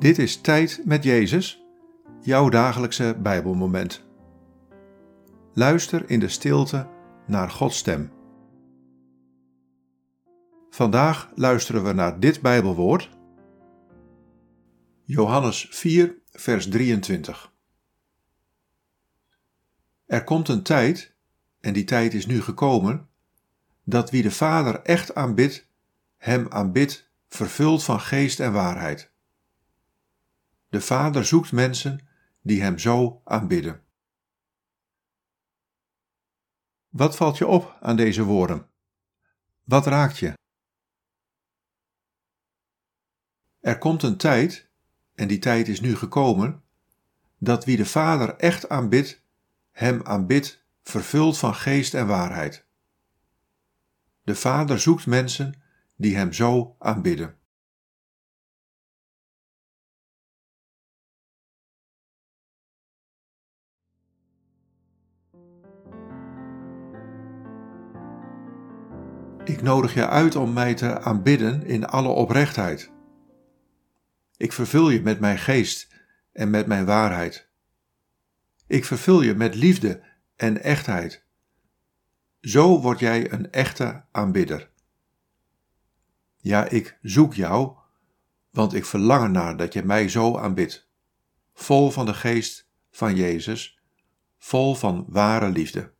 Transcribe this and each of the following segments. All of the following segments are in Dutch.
Dit is Tijd met Jezus, jouw dagelijkse Bijbelmoment. Luister in de stilte naar Gods stem. Vandaag luisteren we naar dit Bijbelwoord. Johannes 4, vers 23. Er komt een tijd, en die tijd is nu gekomen, dat wie de Vader echt aanbidt, hem aanbidt, vervuld van geest en waarheid. De Vader zoekt mensen die Hem zo aanbidden. Wat valt je op aan deze woorden? Wat raakt je? Er komt een tijd, en die tijd is nu gekomen, dat wie de Vader echt aanbidt, Hem aanbidt, vervuld van geest en waarheid. De Vader zoekt mensen die Hem zo aanbidden. Ik nodig je uit om mij te aanbidden in alle oprechtheid. Ik vervul je met mijn geest en met mijn waarheid. Ik vervul je met liefde en echtheid. Zo word jij een echte aanbidder. Ja, ik zoek jou, want ik verlang ernaar dat je mij zo aanbidt, vol van de geest van Jezus, vol van ware liefde.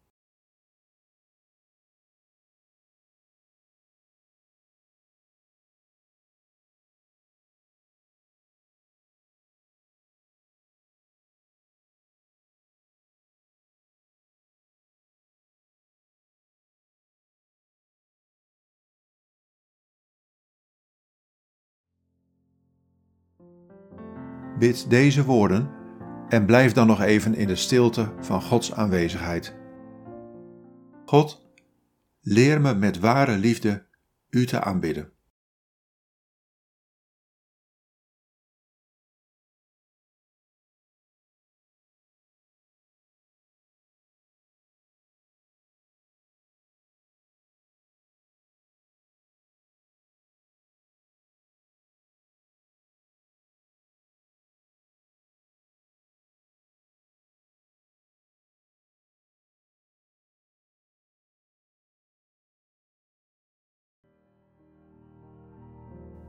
Bid deze woorden en blijf dan nog even in de stilte van Gods aanwezigheid. God, leer me met ware liefde U te aanbidden.